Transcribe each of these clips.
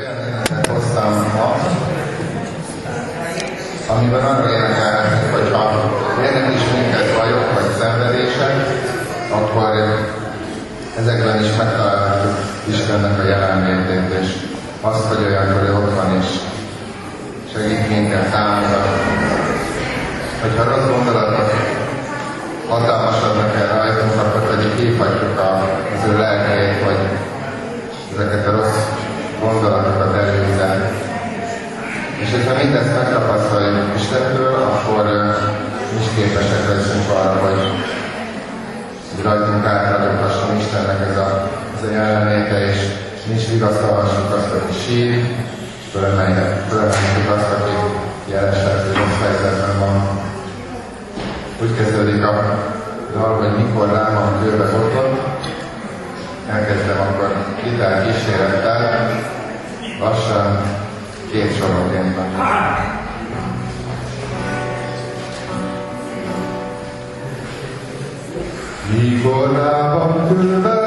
olyan üzenetet hoztam ma, amiben arra énekelhetünk, hogyha jönnek is minket bajok vagy szenvedések, akkor ezekben is megtalálhatjuk Istennek a jelenlétét, és azt, hogy olyankor ő ott van és segít minket, támogat. Hogyha rossz gondolatok hatalmasabbnak el rajtunk, akkor pedig hívhatjuk az ő lelkét, hogy ezeket a rossz gondolatokat előzze. És hogyha mindezt megtapasztaljuk Istentől, akkor mi is képesek leszünk arra, hogy, hogy rajtunk átadogtasson Istennek ez a, ez a jelenléte, és mi is vigasztalhassuk azt, aki sír, és fölemeljük azt, aki jelesett, rossz helyzetben van. Úgy kezdődik a dal, hogy mikor lábam kőbe botlott, elkezdem akkor gitár kísérettel, lassan két soronként van. Mikor lábam kőbe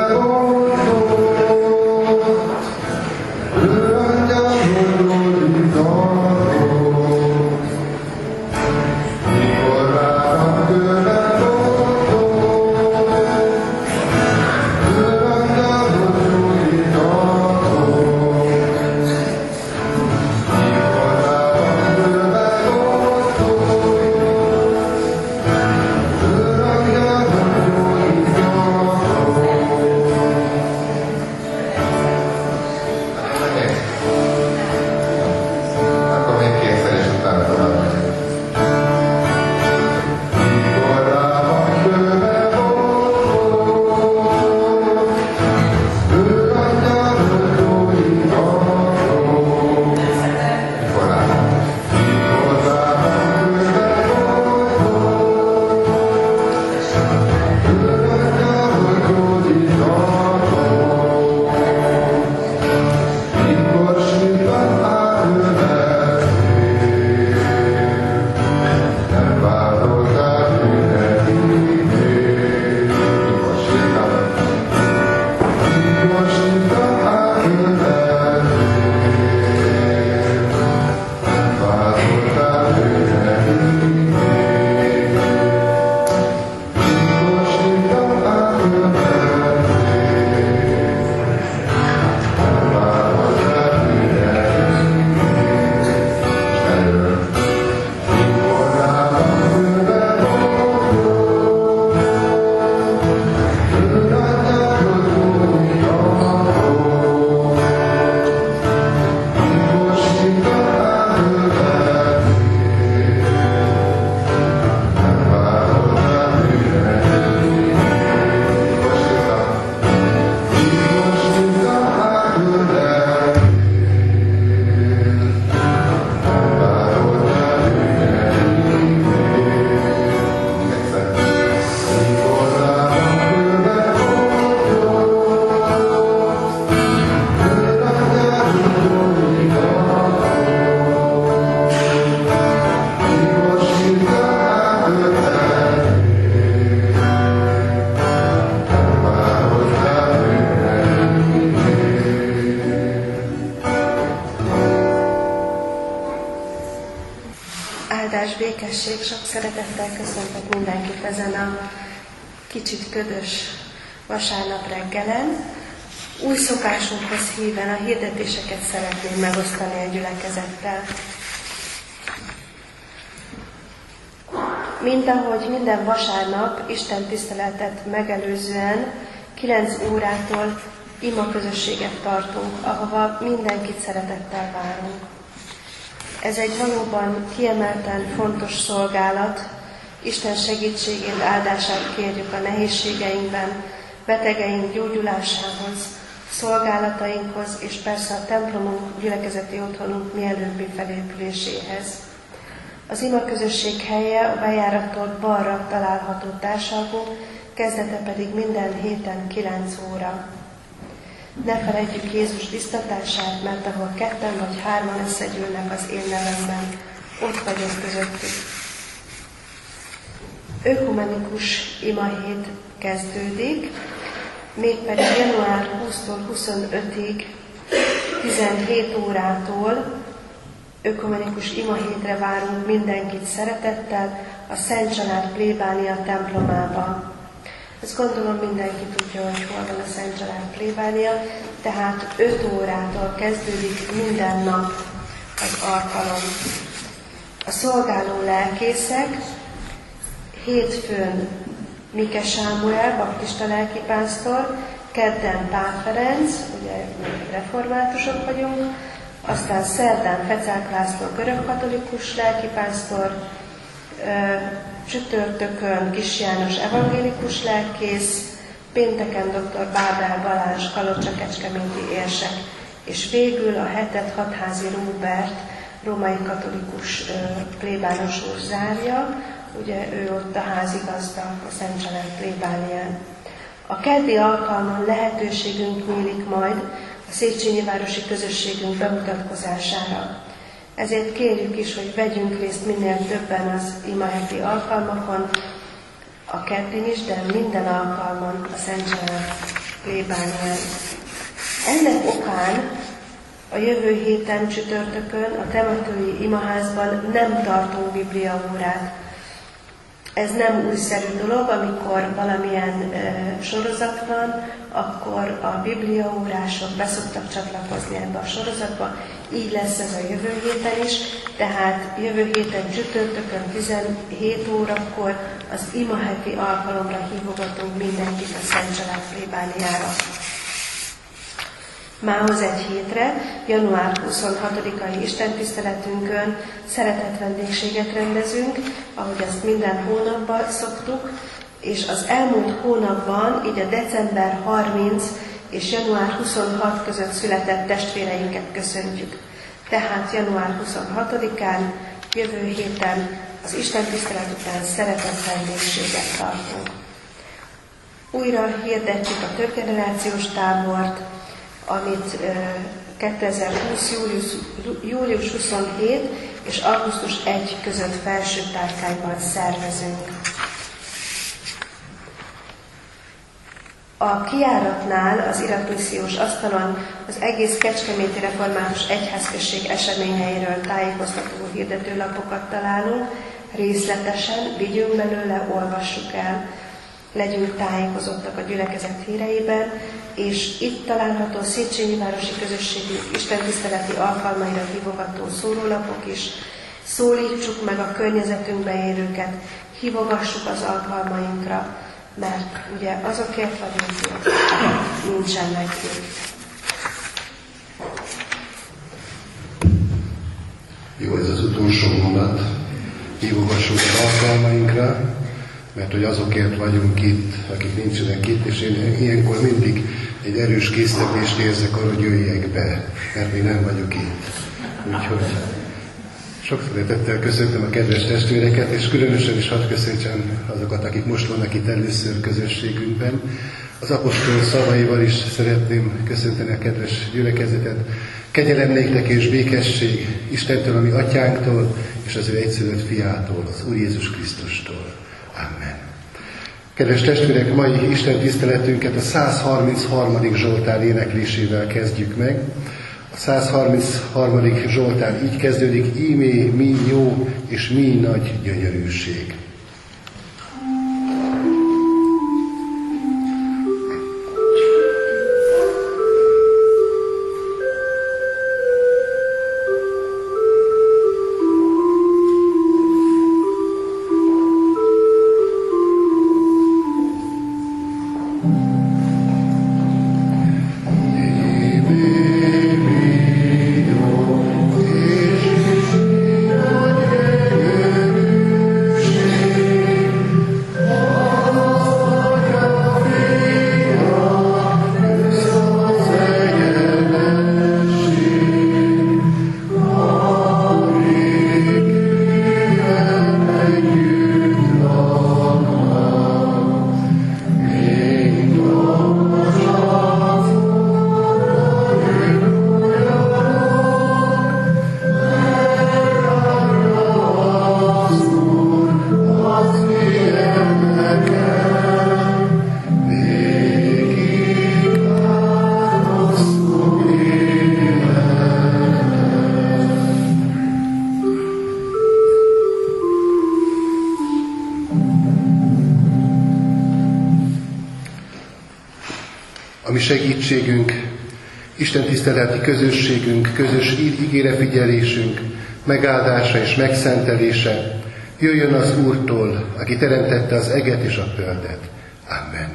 Békesség, sok szeretettel köszöntök mindenkit ezen a kicsit ködös vasárnap reggelen. Új szokásunkhoz híven a hirdetéseket szeretném megosztani a gyülekezettel. Mint ahogy minden vasárnap Isten tiszteletet megelőzően 9 órától ima közösséget tartunk, ahova mindenkit szeretettel várunk. Ez egy valóban kiemelten fontos szolgálat, Isten segítségét, áldását kérjük a nehézségeinkben, betegeink gyógyulásához, szolgálatainkhoz, és persze a templomunk, gyülekezeti otthonunk mielőbbi felépüléséhez. Az ima közösség helye a bejárattól balra található társalgó, kezdete pedig minden héten 9 óra. Ne felejtjük Jézus biztatását, mert ahol ketten vagy hárman összegyűlnek az én nevemben, ott vagyok közöttük. Ökumenikus imahét kezdődik, mégpedig január 20-tól 25-ig 17 órától ökumenikus ima hétre várunk mindenkit szeretettel a Szent Család plébánia templomában. Ezt gondolom mindenki tudja, hogy hol van a Szent Család plébánia, tehát 5 órától kezdődik minden nap az alkalom. A szolgáló lelkészek hétfőn Mike Sámuel, baptista lelkipásztor, kedden Pál Ferenc, ugye reformátusok vagyunk, aztán szerdán Fecák László görögkatolikus lelkipásztor, csütörtökön Kis János evangélikus lelkész, pénteken dr. Bábel Balázs Kalocsa Kecskeméti érsek, és végül a hetet hatházi Róbert, római katolikus plébános úr zárja, ugye ő ott a házigazda a Szent Család plébánián. A keddi alkalman lehetőségünk nyílik majd a Széchenyi Városi Közösségünk bemutatkozására. Ezért kérjük is, hogy vegyünk részt minél többen az imaheti alkalmakon, a keddin is, de minden alkalman a Szent Család. Ennek okán a jövő héten csütörtökön a temetői imaházban nem tartunk bibliaórát, ez nem újszerű dolog, amikor valamilyen sorozat van, akkor a bibliaórások beszoktak csatlakozni ebbe a sorozatba. Így lesz ez a jövő héten is, tehát jövő héten csütörtökön 17 órakor az imaheti alkalomra hívogatunk mindenkit a Szent Család plébániára mához egy hétre, január 26-ai istentiszteletünkön szeretett vendégséget rendezünk, ahogy ezt minden hónapban szoktuk, és az elmúlt hónapban, így a december 30 és január 26 között született testvéreinket köszöntjük. Tehát január 26-án, jövő héten az Isten tisztelet után szeretett vendégséget tartunk. Újra hirdetjük a többgenerációs tábort, amit 2020. Július, július 27 és augusztus 1 között felső tárkányban szervezünk. A kiáratnál, az iratmissziós asztalon az egész Kecskeméti Református Egyházközség eseményeiről tájékoztató hirdetőlapokat találunk, részletesen vigyünk belőle, olvassuk el legyünk tájékozottak a gyülekezet híreiben, és itt található Széchenyi Városi Közösségünk istentiszteleti alkalmaira hívogató szórólapok is. Szólítsuk meg a környezetünkbe érőket, hívogassuk az alkalmainkra, mert ugye azokért vagyunk itt, nincsenek itt. Jó, ez az utolsó mondat. Hívogassuk az alkalmainkra, mert hogy azokért vagyunk itt, akik nincsenek itt, és én ilyenkor mindig egy erős készítést érzek arra, hogy jöjjek be, mert én nem vagyok itt. Úgyhogy sok szeretettel köszöntöm a kedves testvéreket, és különösen is hadd köszöntsem azokat, akik most vannak itt először közösségünkben. Az apostol szavaival is szeretném köszönteni a kedves gyülekezetet. Kegyelem néktek és békesség Istentől, ami atyánktól, és az ő egyszülött fiától, az Úr Jézus Krisztustól. Amen. Kedves testvérek, mai Isten tiszteletünket a 133. Zsoltár éneklésével kezdjük meg. A 133. Zsoltár így kezdődik, ímé mi jó és mi nagy gyönyörűség. Segítségünk, Isten tiszteleti közösségünk, közös ígére figyelésünk, megáldása és megszentelése jöjjön az Úrtól, aki teremtette az eget és a földet. Amen.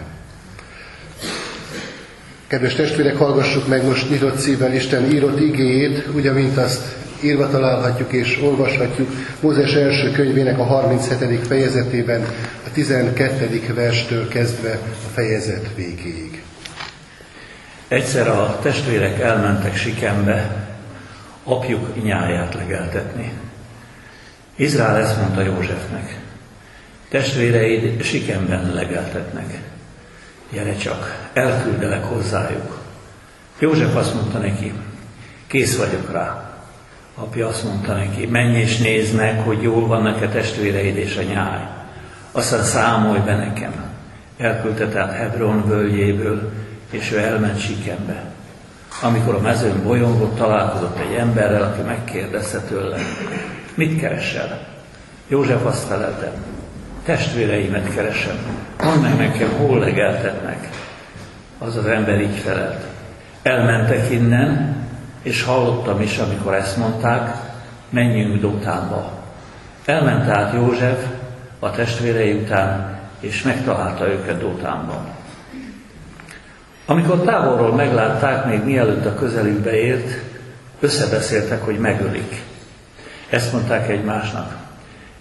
Kedves testvérek, hallgassuk meg most nyitott szívvel Isten írott igéjét, ugye, mint azt írva találhatjuk és olvashatjuk Mózes első könyvének a 37. fejezetében, a 12. verstől kezdve a fejezet végéig. Egyszer a testvérek elmentek Sikembe, apjuk nyáját legeltetni. Izrael ezt mondta Józsefnek, testvéreid Sikemben legeltetnek. Gyere csak, elküldelek hozzájuk. József azt mondta neki, kész vagyok rá. Apja azt mondta neki, menj és nézd meg, hogy jól vannak-e testvéreid és a nyáj. Aztán számolj be nekem. Elküldte tehát Hebron völgyéből, és ő elment Sikembe. Amikor a mezőn bolyongott, találkozott egy emberrel, aki megkérdezte tőle, mit keresel? József azt felelte, testvéreimet keresem, mondd meg nekem, hol legeltetnek. Az az ember így felelt. Elmentek innen, és hallottam is, amikor ezt mondták, menjünk Dotánba. Elment át József a testvérei után, és megtalálta őket Dotánban. Amikor távolról meglátták, még mielőtt a közelükbe ért, összebeszéltek, hogy megölik. Ezt mondták egymásnak.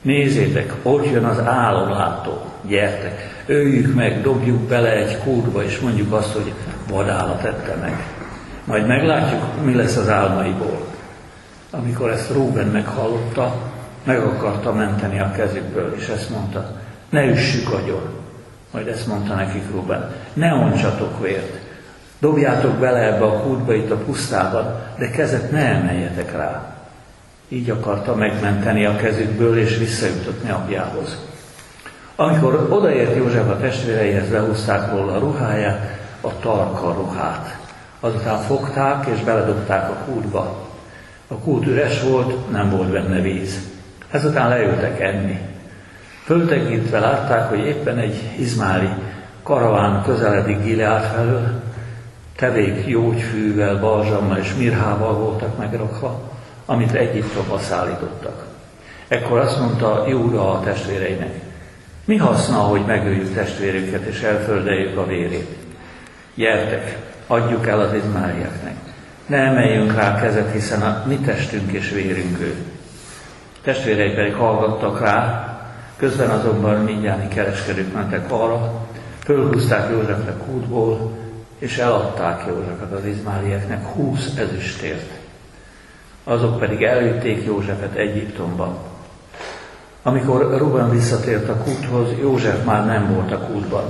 Nézzétek, ott jön az álomlátó, gyertek, öljük meg, dobjuk bele egy kútba, és mondjuk azt, hogy vadállat ette meg. Majd meglátjuk, mi lesz az álmaiból. Amikor ezt Róben meghallotta, meg akarta menteni a kezükből, és ezt mondta, ne üssük agyon. Majd ezt mondta nekik Ruben, ne ontsatok vért, dobjátok bele ebbe a kútba itt a pusztában, de kezet ne emeljetek rá. Így akarta megmenteni a kezükből és visszajutatni apjához. Amikor odaért József a testvéreihez, lehúzták róla a ruháját, a tarka ruhát. Azután fogták és beledobták a kútba. A kút üres volt, nem volt benne víz. Ezután leültek enni. Föltekintve látták, hogy éppen egy izmáli karaván közeledik Gileát felől, tevék jógyfűvel, balzsammal és mirhával voltak megrakva, amit Egyiptomba szállítottak. Ekkor azt mondta Júra a testvéreinek, mi haszna, hogy megöljük testvérünket és elföldeljük a vérét? Gyertek, adjuk el az izmálieknek. Ne emeljünk rá kezet, hiszen a mi testünk és vérünk ő. Testvérei pedig hallgattak rá, közben azonban mindjárt kereskedők mentek arra, fölhúzták Józsefnek útból, és eladták Józsefet az izmálieknek húsz ezüstért. Azok pedig elvitték Józsefet Egyiptomba. Amikor Ruben visszatért a kúthoz, József már nem volt a kútban.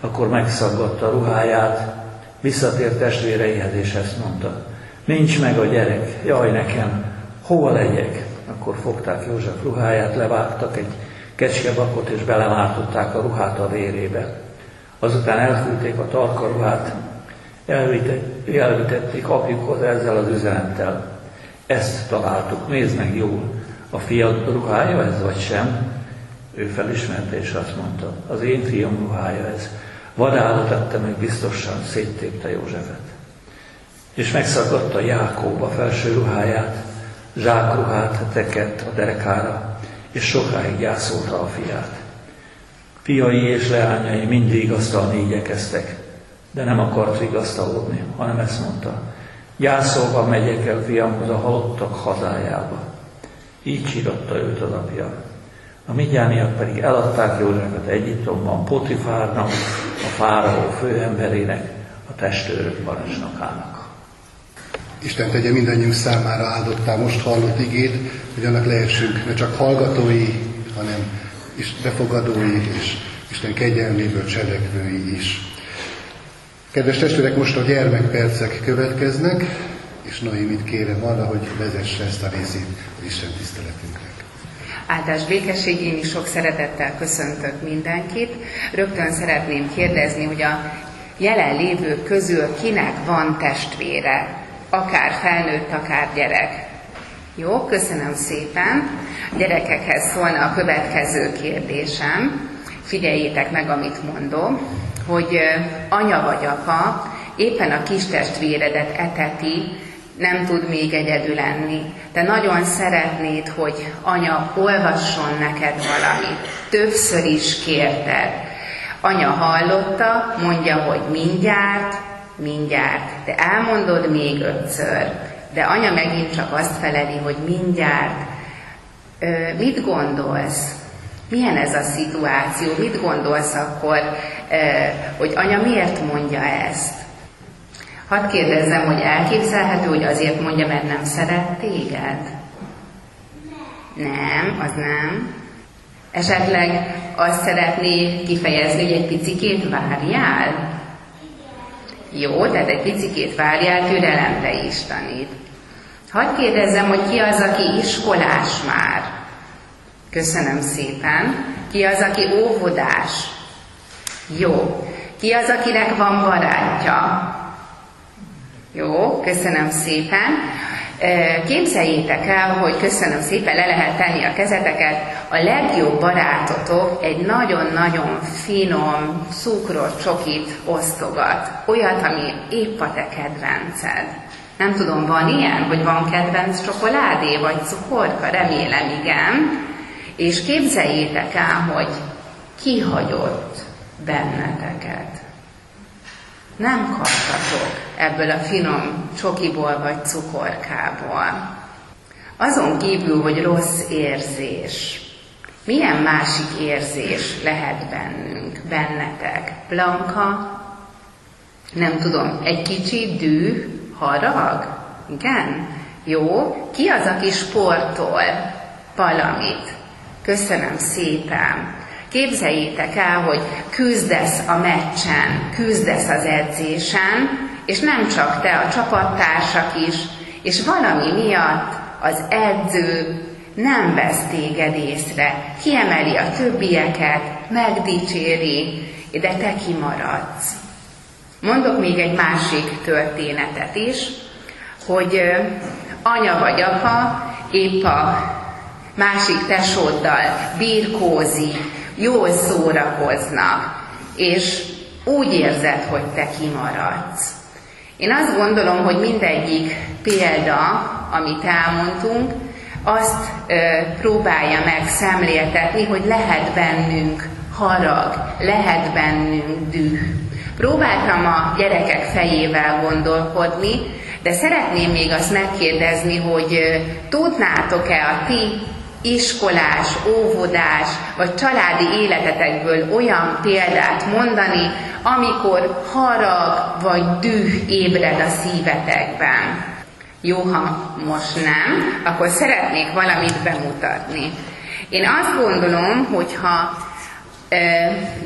Akkor megszaggatta ruháját, visszatért testvéreihez, és ezt mondta. Nincs meg a gyerek, jaj nekem, hova legyek? Akkor fogták József ruháját, levágtak egy kecskebakot, és beleváltották a ruhát a vérébe. Azután elfűlték a tarka ruhát, elvitették apjukhoz ezzel az üzenettel. Ezt találtuk, nézd meg jól, a fiad ruhája ez vagy sem? Ő felismerte és azt mondta, az én fiam ruhája ez. Vadállat tette meg biztosan, széttépte Józsefet. És megszakadta a felső ruháját, zsákruhát tekett a derekára, és sokáig gyászolta a fiát. Fiai és leányai mindig vigasztalni igyekeztek, de nem akart vigasztalodni, hanem ezt mondta. Gyászolva megyek el fiamhoz a halottak hazájába. Így síratta őt az apja. A midjániak pedig eladták Józsefet Egyiptomban Potifárnak, a fáraó főemberének, a testőrök parancsnokának. Isten tegye mindannyiunk számára áldottá most hallott igét, hogy annak lehessünk ne csak hallgatói, hanem és befogadói és Isten kegyelméből cselekvői is. Kedves testvérek, most a gyermekpercek következnek, és Noémit kérem arra, hogy vezesse ezt a részét az Isten tiszteletünknek. Áldás békesség, én is sok szeretettel köszöntök mindenkit. Rögtön szeretném kérdezni, hogy a jelenlévők közül kinek van testvére, akár felnőtt, akár gyerek. Jó, köszönöm szépen. A gyerekekhez szólna a következő kérdésem. Figyeljétek meg, amit mondom, hogy anya vagy apa éppen a kis testvéredet eteti, nem tud még egyedül lenni. De nagyon szeretnéd, hogy anya olvasson neked valamit. Többször is kérted. Anya hallotta, mondja, hogy mindjárt, mindjárt. De elmondod még ötször. De anya megint csak azt feleli, hogy mindjárt. Ö, mit gondolsz? Milyen ez a szituáció? Mit gondolsz akkor, ö, hogy anya miért mondja ezt? Hadd kérdezzem, hogy elképzelhető, hogy azért mondja, mert nem szeret téged? Nem, az nem. Esetleg azt szeretné kifejezni, hogy egy picikét várjál? Jó, tehát egy picikét várjál, türelemre is tanít. Hadd kérdezzem, hogy ki az, aki iskolás már? Köszönöm szépen. Ki az, aki óvodás? Jó. Ki az, akinek van barátja? Jó, köszönöm szépen. Képzeljétek el, hogy köszönöm szépen, le lehet tenni a kezeteket. A legjobb barátotok egy nagyon-nagyon finom cukrot, csokit osztogat. Olyat, ami épp a te kedvenced. Nem tudom, van ilyen, hogy van kedvenc csokoládé vagy cukorka? Remélem, igen. És képzeljétek el, hogy kihagyott benneteket. Nem kaptatok ebből a finom csokiból vagy cukorkából. Azon kívül, hogy rossz érzés, milyen másik érzés lehet bennünk, bennetek? Blanka, nem tudom, egy kicsi dű, harag? Igen? Jó. Ki az, aki sportol valamit? Köszönöm szépen. Képzeljétek el, hogy küzdesz a meccsen, küzdesz az edzésen, és nem csak te, a csapattársak is, és valami miatt az edző nem vesz téged észre, kiemeli a többieket, megdicséri, de te kimaradsz. Mondok még egy másik történetet is, hogy anya vagy apa épp a másik tesóddal birkózik, jól szórakoznak, és úgy érzed, hogy te kimaradsz. Én azt gondolom, hogy mindegyik példa, amit elmondtunk, azt ö, próbálja meg szemléltetni, hogy lehet bennünk harag, lehet bennünk düh. Próbáltam a gyerekek fejével gondolkodni, de szeretném még azt megkérdezni, hogy tudnátok-e a ti iskolás, óvodás vagy családi életetekből olyan példát mondani, amikor harag vagy düh ébred a szívetekben. Jó, ha most nem, akkor szeretnék valamit bemutatni. Én azt gondolom, hogyha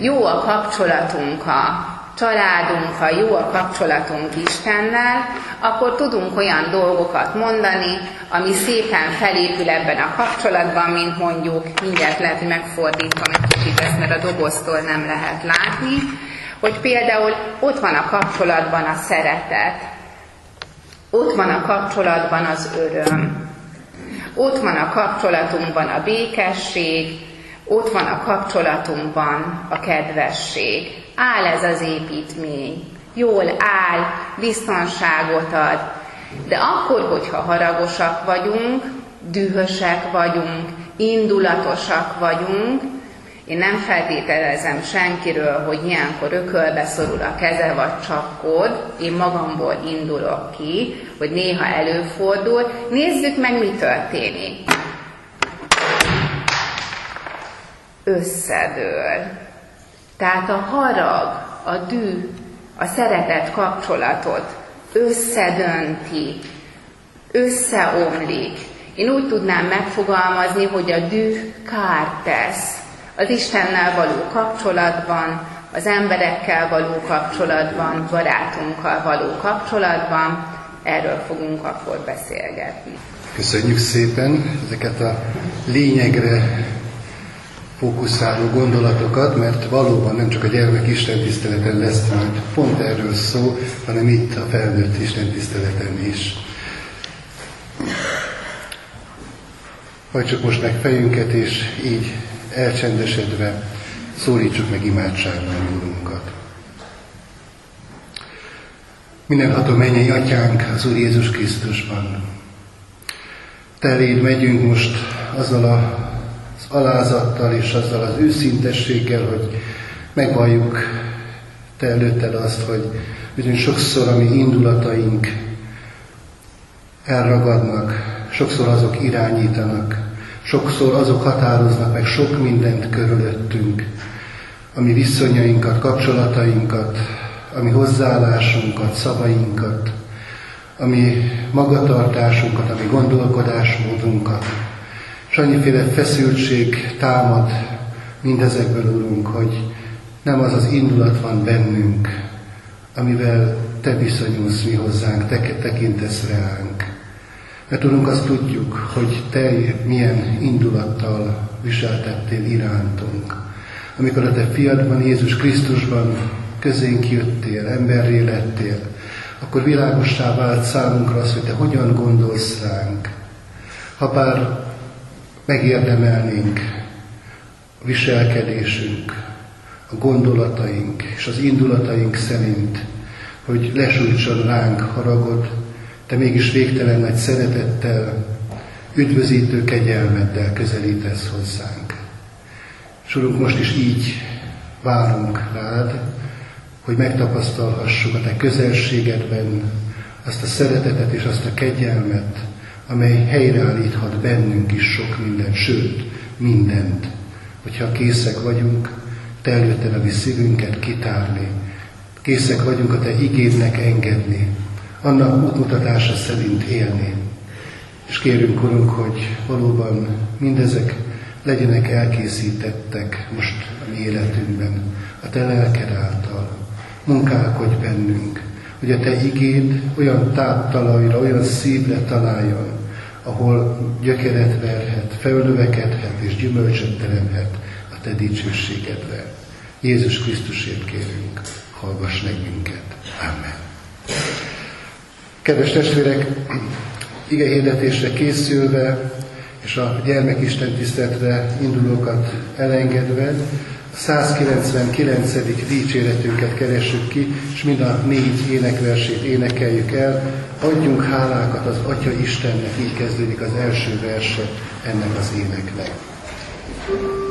jó a kapcsolatunk a családunkkal, jó a kapcsolatunk Istennel, akkor tudunk olyan dolgokat mondani, ami szépen felépül ebben a kapcsolatban, mint mondjuk, mindjárt lehet, hogy megfordítom egy kicsit ezt, mert a doboztól nem lehet látni, hogy például ott van a kapcsolatban a szeretet, ott van a kapcsolatban az öröm, ott van a kapcsolatunkban a békesség, ott van a kapcsolatunkban a kedvesség. Áll ez az építmény, jól áll, biztonságot ad, de akkor, hogyha haragosak vagyunk, dühösek vagyunk, indulatosak vagyunk, én nem feltételezem senkiről, hogy ilyenkor ökölbe szorul a keze vagy csapkod, én magamból indulok ki, hogy néha előfordul. Nézzük meg, mi történik. Összedől. Tehát a harag, a dű, a szeretet kapcsolatot összedönti, összeomlik. Én úgy tudnám megfogalmazni, hogy a dű kárt tesz az Istennel való kapcsolatban, az emberekkel való kapcsolatban, barátunkkal való kapcsolatban. Erről fogunk akkor beszélgetni. Köszönjük szépen ezeket a lényegre fókuszáló gondolatokat, mert valóban nem csak a gyermek Isten tiszteleten lesz majd pont erről szó, hanem itt a felnőtt Isten tiszteleten is. Hajtsuk most meg fejünket, és így elcsendesedve szólítsuk meg imádságban Úrunkat. Mindenható mennyei atyánk az Úr Jézus Krisztusban. Te megyünk most azzal az alázattal és azzal az őszintességgel, hogy megvalljuk Te előtted azt, hogy bizony sokszor a mi indulataink elragadnak, sokszor azok irányítanak, sokszor azok határoznak meg sok mindent körülöttünk, ami viszonyainkat, kapcsolatainkat, ami hozzáállásunkat, szavainkat, ami magatartásunkat, ami gondolkodásmódunkat. Annyiféle feszültség támad mindezekből, Urunk, hogy nem az az indulat van bennünk, amivel Te viszonyulsz mi hozzánk, Te tekintesz reánk. Mert Urunk, azt tudjuk, hogy Te milyen indulattal viseltettél irántunk. Amikor a Te fiadban, Jézus Krisztusban közénk jöttél, emberré lettél, akkor világossá vált számunkra az, hogy te hogyan gondolsz ránk. Ha bár megérdemelnénk a viselkedésünk, a gondolataink és az indulataink szerint, hogy lesújtson ránk haragod, te mégis végtelen nagy szeretettel, üdvözítő kegyelmeddel közelítesz hozzánk. És most is így várunk rád, hogy megtapasztalhassuk a Te közelségedben azt a szeretetet és azt a kegyelmet, amely helyreállíthat bennünk is sok mindent, sőt, mindent, hogyha készek vagyunk, Te előtted a mi szívünket kitárni, készek vagyunk a Te igédnek engedni, annak útmutatása szerint élni. És kérünk, Urunk, hogy valóban mindezek legyenek elkészítettek most a mi életünkben, a Te lelked által, munkálkodj bennünk, hogy a Te igéd olyan táptalajra, olyan szívre találjon, ahol gyökeret verhet, felnövekedhet és gyümölcsöt teremhet a Te dicsőségedre. Jézus Krisztusért kérünk, hallgass meg minket. Amen. Kedves testvérek, ige hirdetésre készülve, és a gyermekisten tiszteletre indulókat elengedve, 199. dicséretünket keressük ki, és mind a négy énekversét énekeljük el. Adjunk hálákat az Atya Istennek, így kezdődik az első verse ennek az éneknek. Kedves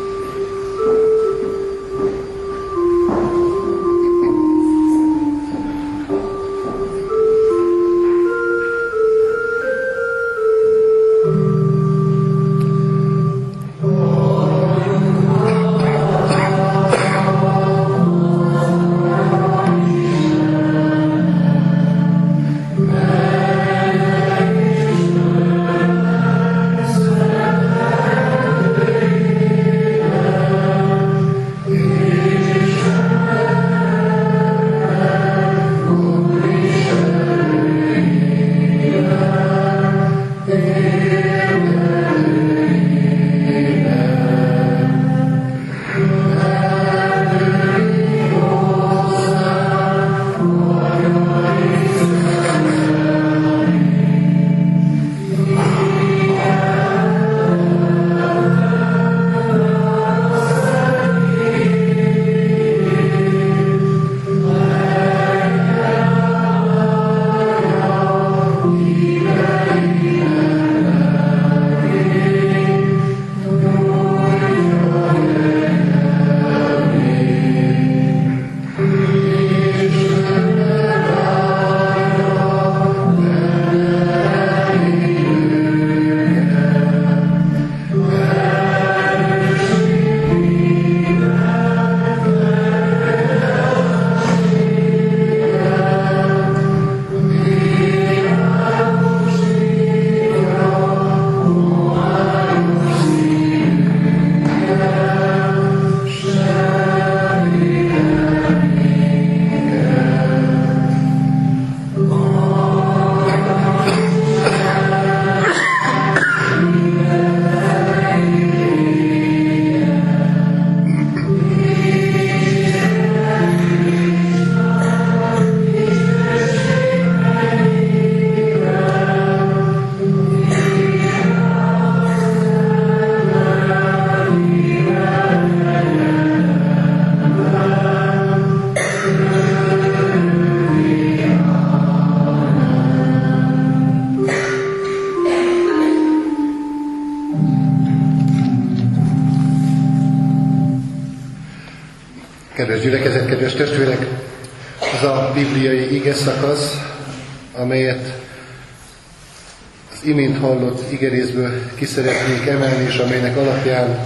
igerészből ki szeretnék emelni, és amelynek alapján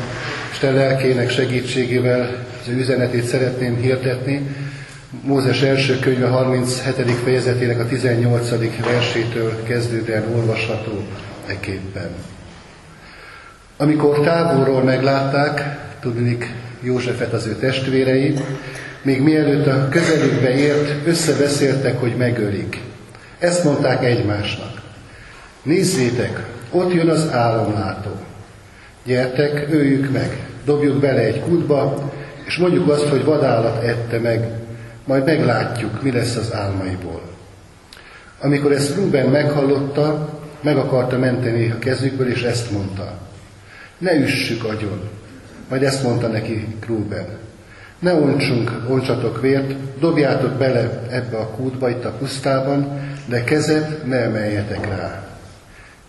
Isten lelkének segítségével az ő üzenetét szeretném hirdetni. Mózes első könyve 37. fejezetének a 18. versétől kezdődően olvasható eképpen. Amikor távolról meglátták, tudnik Józsefet az ő testvérei, még mielőtt a közelükbe ért, összebeszéltek, hogy megölik. Ezt mondták egymásnak. Nézzétek, ott jön az álomlátó. Gyertek, öljük meg, dobjuk bele egy kútba, és mondjuk azt, hogy vadállat ette meg, majd meglátjuk, mi lesz az álmaiból. Amikor ezt Ruben meghallotta, meg akarta menteni a kezükből, és ezt mondta. Ne üssük agyon. Majd ezt mondta neki Ruben. Ne ontsunk, oncsatok vért, dobjátok bele ebbe a kútba, itt a pusztában, de kezet ne emeljetek rá.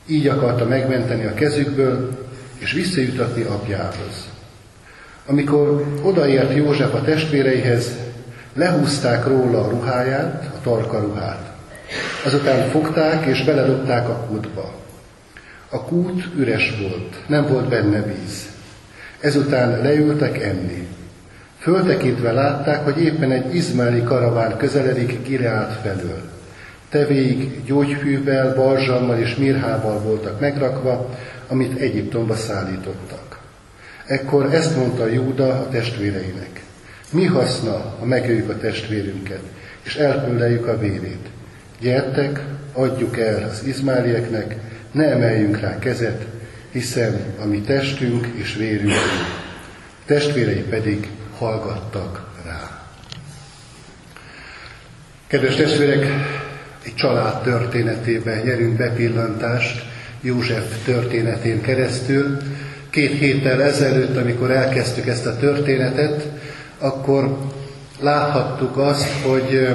Így akarta megmenteni a kezükből, és visszajutatni apjához. Amikor odaért József a testvéreihez, lehúzták róla a ruháját, a tarka ruhát. Azután fogták és beledobták a kútba. A kút üres volt, nem volt benne víz. Ezután leültek enni. Föltekintve látták, hogy éppen egy izmaeli karaván közeledik Gireát felől. Tevéig gyógyhűvel, barzsammal és mirhával voltak megrakva, amit Egyiptomba szállítottak. Ekkor ezt mondta Júda a testvéreinek. Mi haszna, ha megöljük a testvérünket, és elpölleljük a vérét? Gyertek, adjuk el az izmálieknek, ne emeljünk rá kezet, hiszen a mi testünk és vérünk, testvérei pedig hallgattak rá. Kedves testvérek, egy család történetébe nyerünk bepillantást József történetén keresztül. Két héttel ezelőtt, amikor elkezdtük ezt a történetet, akkor láthattuk azt, hogy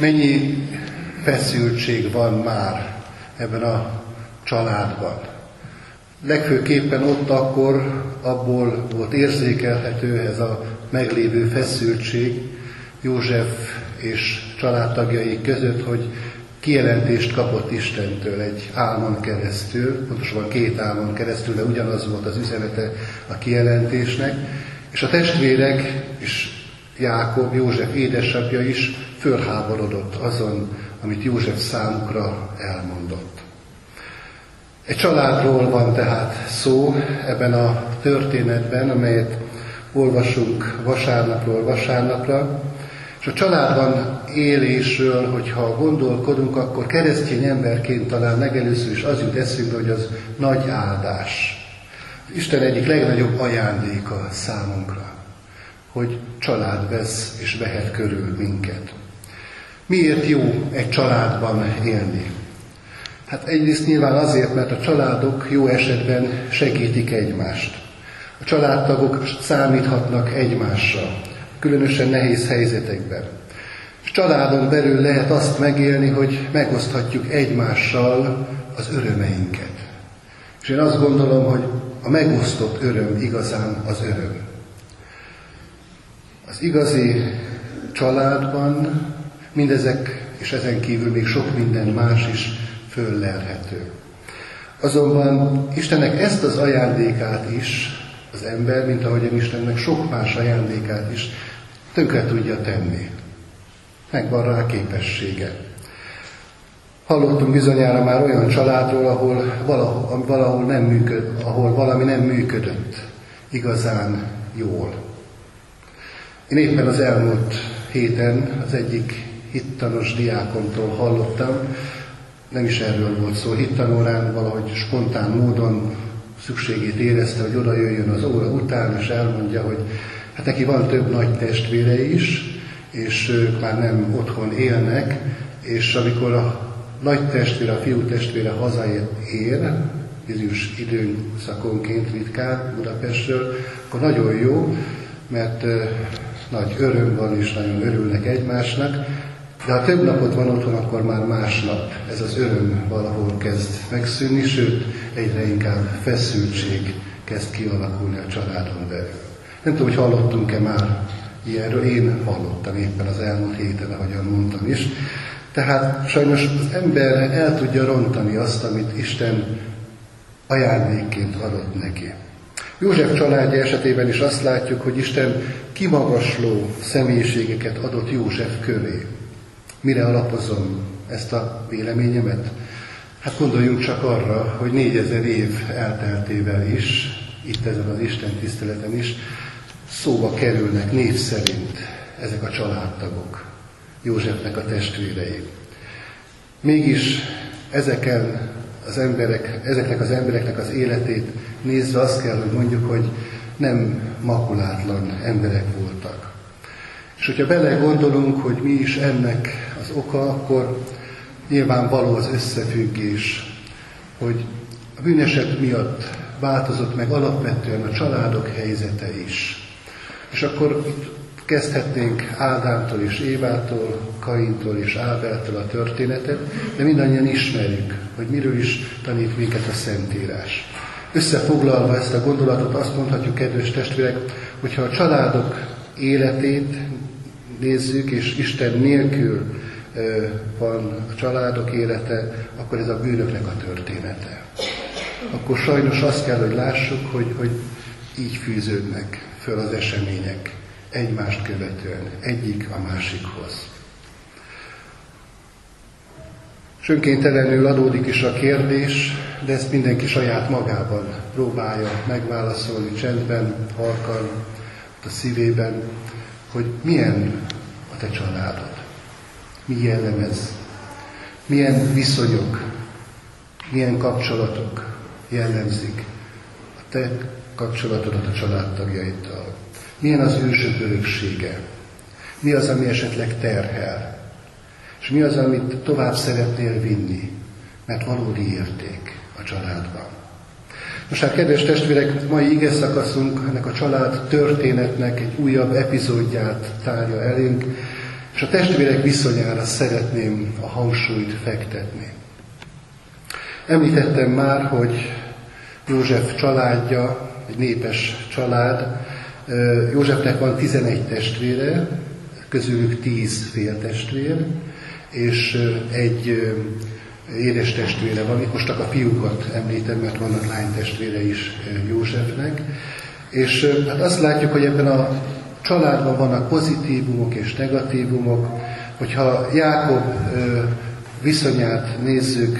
mennyi feszültség van már ebben a családban. Legfőképpen ott akkor abból volt érzékelhető ez a meglévő feszültség József és családtagjai között, hogy kijelentést kapott Istentől egy álmon keresztül, pontosabban két álmon keresztül, de ugyanaz volt az üzenete a kijelentésnek, és a testvérek és Jákob, József édesapja is fölháborodott azon, amit József számukra elmondott. Egy családról van tehát szó ebben a történetben, amelyet olvasunk vasárnapról vasárnapra, és a családban élésről, hogyha gondolkodunk, akkor keresztény emberként talán legelőször is az jut eszünkbe, hogy az nagy áldás. Isten egyik legnagyobb ajándéka számunkra, hogy család vesz és vehet körül minket. Miért jó egy családban élni? Hát egyrészt nyilván azért, mert a családok jó esetben segítik egymást. A családtagok számíthatnak egymásra, különösen nehéz helyzetekben. És családon belül lehet azt megélni, hogy megoszthatjuk egymással az örömeinket. És én azt gondolom, hogy a megosztott öröm igazán az öröm. Az igazi családban mindezek, és ezen kívül még sok minden más is föllelhető. Azonban Istennek ezt az ajándékát is az ember, mint ahogyan Istennek sok más ajándékát is tönkre tudja tenni. Megvan rá képessége. Hallottunk bizonyára már olyan családról, ahol valahol, valahol nem működ, ahol valami nem működött igazán jól. Én éppen az elmúlt héten az egyik hittanos diákontól hallottam, nem is erről volt szó, hittanórán valahogy spontán módon szükségét érezte, hogy oda jöjjön az óra után, és elmondja, hogy hát neki van több nagy testvére is, és ők már nem otthon élnek, és amikor a nagy testvére, a fiú testvére hazaér, bizonyos időszakonként ritkán Budapestről, akkor nagyon jó, mert nagy öröm van, és nagyon örülnek egymásnak, de ha több napot van otthon, akkor már másnap ez az öröm valahol kezd megszűnni, sőt, egyre inkább feszültség kezd kialakulni a családon belül. Nem tudom, hogy hallottunk-e már Ilyenről én hallottam éppen az elmúlt héten, ahogyan mondtam is. Tehát sajnos az ember el tudja rontani azt, amit Isten ajándékként adott neki. József családja esetében is azt látjuk, hogy Isten kimagasló személyiségeket adott József köré. Mire alapozom ezt a véleményemet? Hát gondoljunk csak arra, hogy négyezer év elteltével is, itt ezen az Isten tiszteleten is, szóba kerülnek név szerint ezek a családtagok, Józsefnek a testvérei. Mégis ezeken az emberek, ezeknek az embereknek az életét nézve azt kell, hogy mondjuk, hogy nem makulátlan emberek voltak. És hogyha bele gondolunk, hogy mi is ennek az oka, akkor nyilvánvaló az összefüggés, hogy a bűneset miatt változott meg alapvetően a családok helyzete is. És akkor itt kezdhetnénk Ádámtól és Évától, Kaintól és Ábeltől a történetet, de mindannyian ismerjük, hogy miről is tanít minket a Szentírás. Összefoglalva ezt a gondolatot azt mondhatjuk, kedves testvérek, hogyha a családok életét nézzük, és Isten nélkül van a családok élete, akkor ez a bűnöknek a története. Akkor sajnos azt kell, hogy lássuk, hogy, hogy így fűződnek föl az események egymást követően, egyik a másikhoz. És önkéntelenül adódik is a kérdés, de ezt mindenki saját magában próbálja megválaszolni csendben, halkan, a szívében, hogy milyen a te családod, mi jellemez, milyen viszonyok, milyen kapcsolatok jellemzik a te kapcsolatodat a családtagjaiddal. Milyen az ősök öröksége? Mi az, ami esetleg terhel? És mi az, amit tovább szeretnél vinni, mert valódi érték a családban? Most hát, kedves testvérek, mai ige szakaszunk ennek a család történetnek egy újabb epizódját tárja elénk, és a testvérek viszonyára szeretném a hangsúlyt fektetni. Említettem már, hogy József családja, egy népes család, Józsefnek van 11 testvére, közülük 10 féltestvér, és egy édes testvére van. Most csak a fiúkat említem, mert vannak lánytestvére is Józsefnek. És hát azt látjuk, hogy ebben a családban vannak pozitívumok és negatívumok. Hogyha Jákob viszonyát nézzük,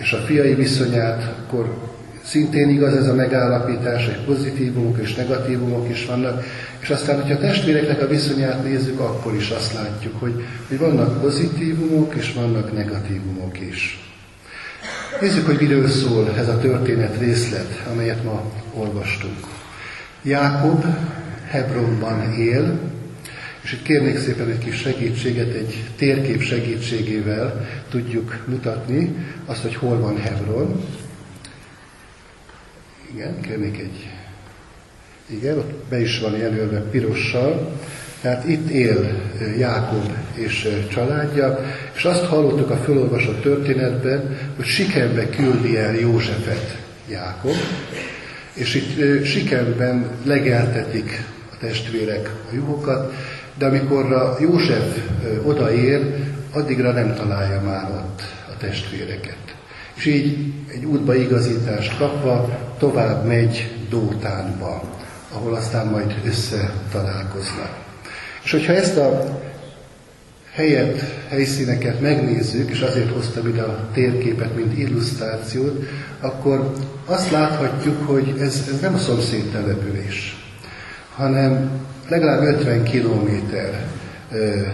és a fiai viszonyát, akkor Szintén igaz ez a megállapítás, hogy pozitívumok és negatívumok is vannak, és aztán, hogyha a testvéreknek a viszonyát nézzük, akkor is azt látjuk, hogy, hogy vannak pozitívumok és vannak negatívumok is. Nézzük, hogy miről szól ez a történet részlet, amelyet ma olvastunk. Jákob Hebronban él, és itt kérnék szépen egy kis segítséget, egy térkép segítségével tudjuk mutatni azt, hogy hol van Hebron. Igen, kérnék egy... Igen, ott be is van jelölve pirossal. Tehát itt él Jákob és családja, és azt hallottuk a fölolvasott történetben, hogy Sikembe küldi el Józsefet Jákob, és itt Sikemben legeltetik a testvérek a juhokat, de amikor a József odaér, addigra nem találja már ott a testvéreket. És így egy útba igazítást kapva tovább megy Dótánba, ahol aztán majd összetalálkoznak. És hogyha ezt a helyet, helyszíneket megnézzük, és azért hoztam ide a térképet, mint illusztrációt, akkor azt láthatjuk, hogy ez, ez nem a szomszéd település, hanem legalább 50 kilométer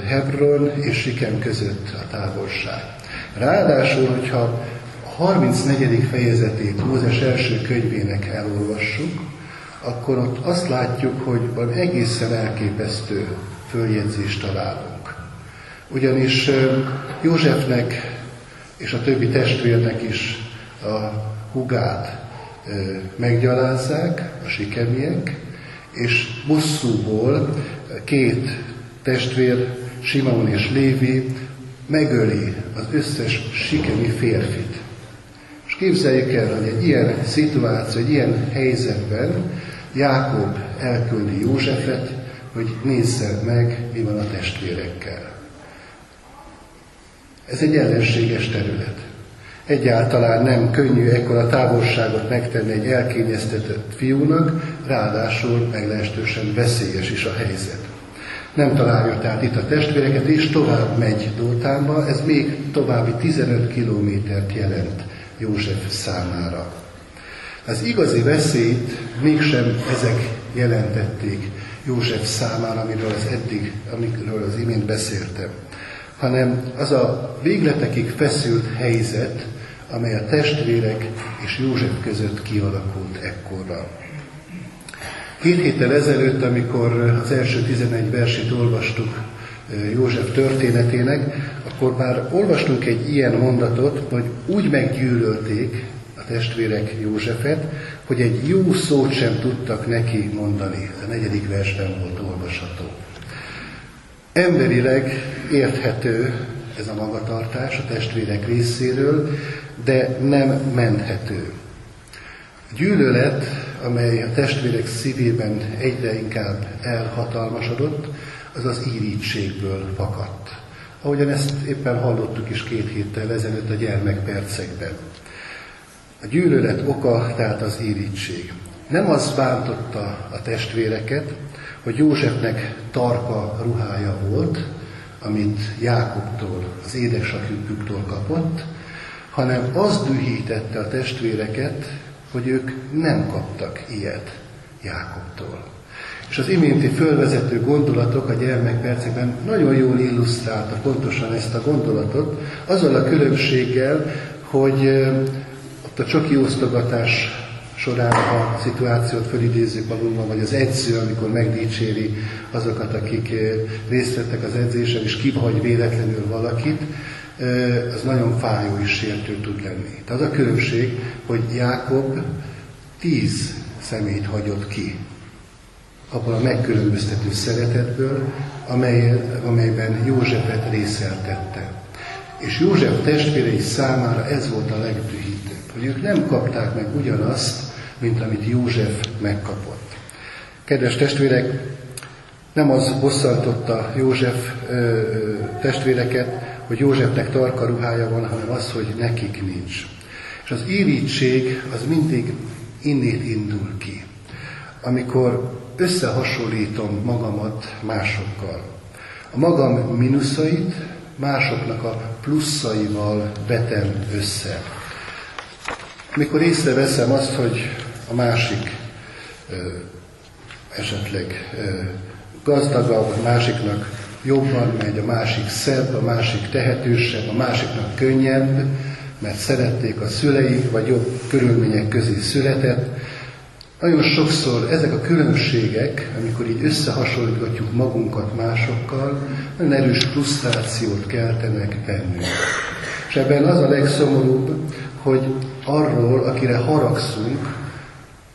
Hebron és Sikem között a távolság. Ráadásul, hogyha 34. fejezetét Mózes első könyvének elolvassuk, akkor ott azt látjuk, hogy valami egészen elképesztő följegyzést találunk. Ugyanis Józsefnek és a többi testvérnek is a hugát meggyalázzák, a sikemiek, és bosszúból két testvér, Simon és Lévi megöli az összes sikemi férfit. És képzeljük el, hogy egy ilyen szituáció, egy ilyen helyzetben Jákob elküldi Józsefet, hogy nézze meg, mi van a testvérekkel. Ez egy ellenséges terület. Egyáltalán nem könnyű ekkora távolságot megtenni egy elkényeztetett fiúnak, ráadásul meglehetősen veszélyes is a helyzet. Nem találja tehát itt a testvéreket, és tovább megy Dótánba, ez még további 15 kilométert jelent József számára. Az igazi veszélyt mégsem ezek jelentették József számára, amiről az eddig, amiről az imént beszéltem, hanem az a végletekig feszült helyzet, amely a testvérek és József között kialakult ekkorra. Két héttel ezelőtt, amikor az első 11 versét olvastuk József történetének, akkor már olvastunk egy ilyen mondatot, hogy úgy meggyűlölték a testvérek Józsefet, hogy egy jó szót sem tudtak neki mondani. A negyedik versben volt olvasható. Emberileg érthető ez a magatartás a testvérek részéről, de nem menthető. A gyűlölet, amely a testvérek szívében egyre inkább elhatalmasodott, az az írítségből fakadt. Ahogyan ezt éppen hallottuk is két héttel ezelőtt a gyermekpercekben. A gyűlölet oka tehát az írítség. Nem az bántotta a testvéreket, hogy Józsefnek tarka ruhája volt, amit Jákobtól, az édesapjuktól kapott, hanem az dühítette a testvéreket, hogy ők nem kaptak ilyet Jákobtól. És az iménti fölvezető gondolatok a gyermekpercekben nagyon jól illusztrálta pontosan ezt a gondolatot, azzal a különbséggel, hogy ott a csoki osztogatás során a szituációt fölidézzük magunkban, vagy az edző, amikor megdicséri azokat, akik részt vettek az edzésen, és kihagy véletlenül valakit, az nagyon fájó és sértő tud lenni. Tehát az a különbség, hogy Jákob tíz szemét hagyott ki abból a megkülönböztető szeretetből, amely, amelyben Józsefet részeltette. És József testvérei számára ez volt a legdühítőbb, hogy ők nem kapták meg ugyanazt, mint amit József megkapott. Kedves testvérek, nem az bosszantotta József ö, ö, testvéreket, hogy Józsefnek tarka ruhája van, hanem az, hogy nekik nincs. És az írítség az mindig innét indul ki. Amikor összehasonlítom magamat másokkal. A magam mínuszait másoknak a pluszaival vetem össze. Mikor észreveszem azt, hogy a másik ö, esetleg ö, gazdagabb, a másiknak jobban megy, a másik szebb, a másik tehetősebb, a másiknak könnyebb, mert szerették a szülei, vagy jobb körülmények közé született. Nagyon sokszor ezek a különbségek, amikor így összehasonlítgatjuk magunkat másokkal, nagyon erős frusztrációt keltenek bennünk. És ebben az a legszomorúbb, hogy arról, akire haragszunk,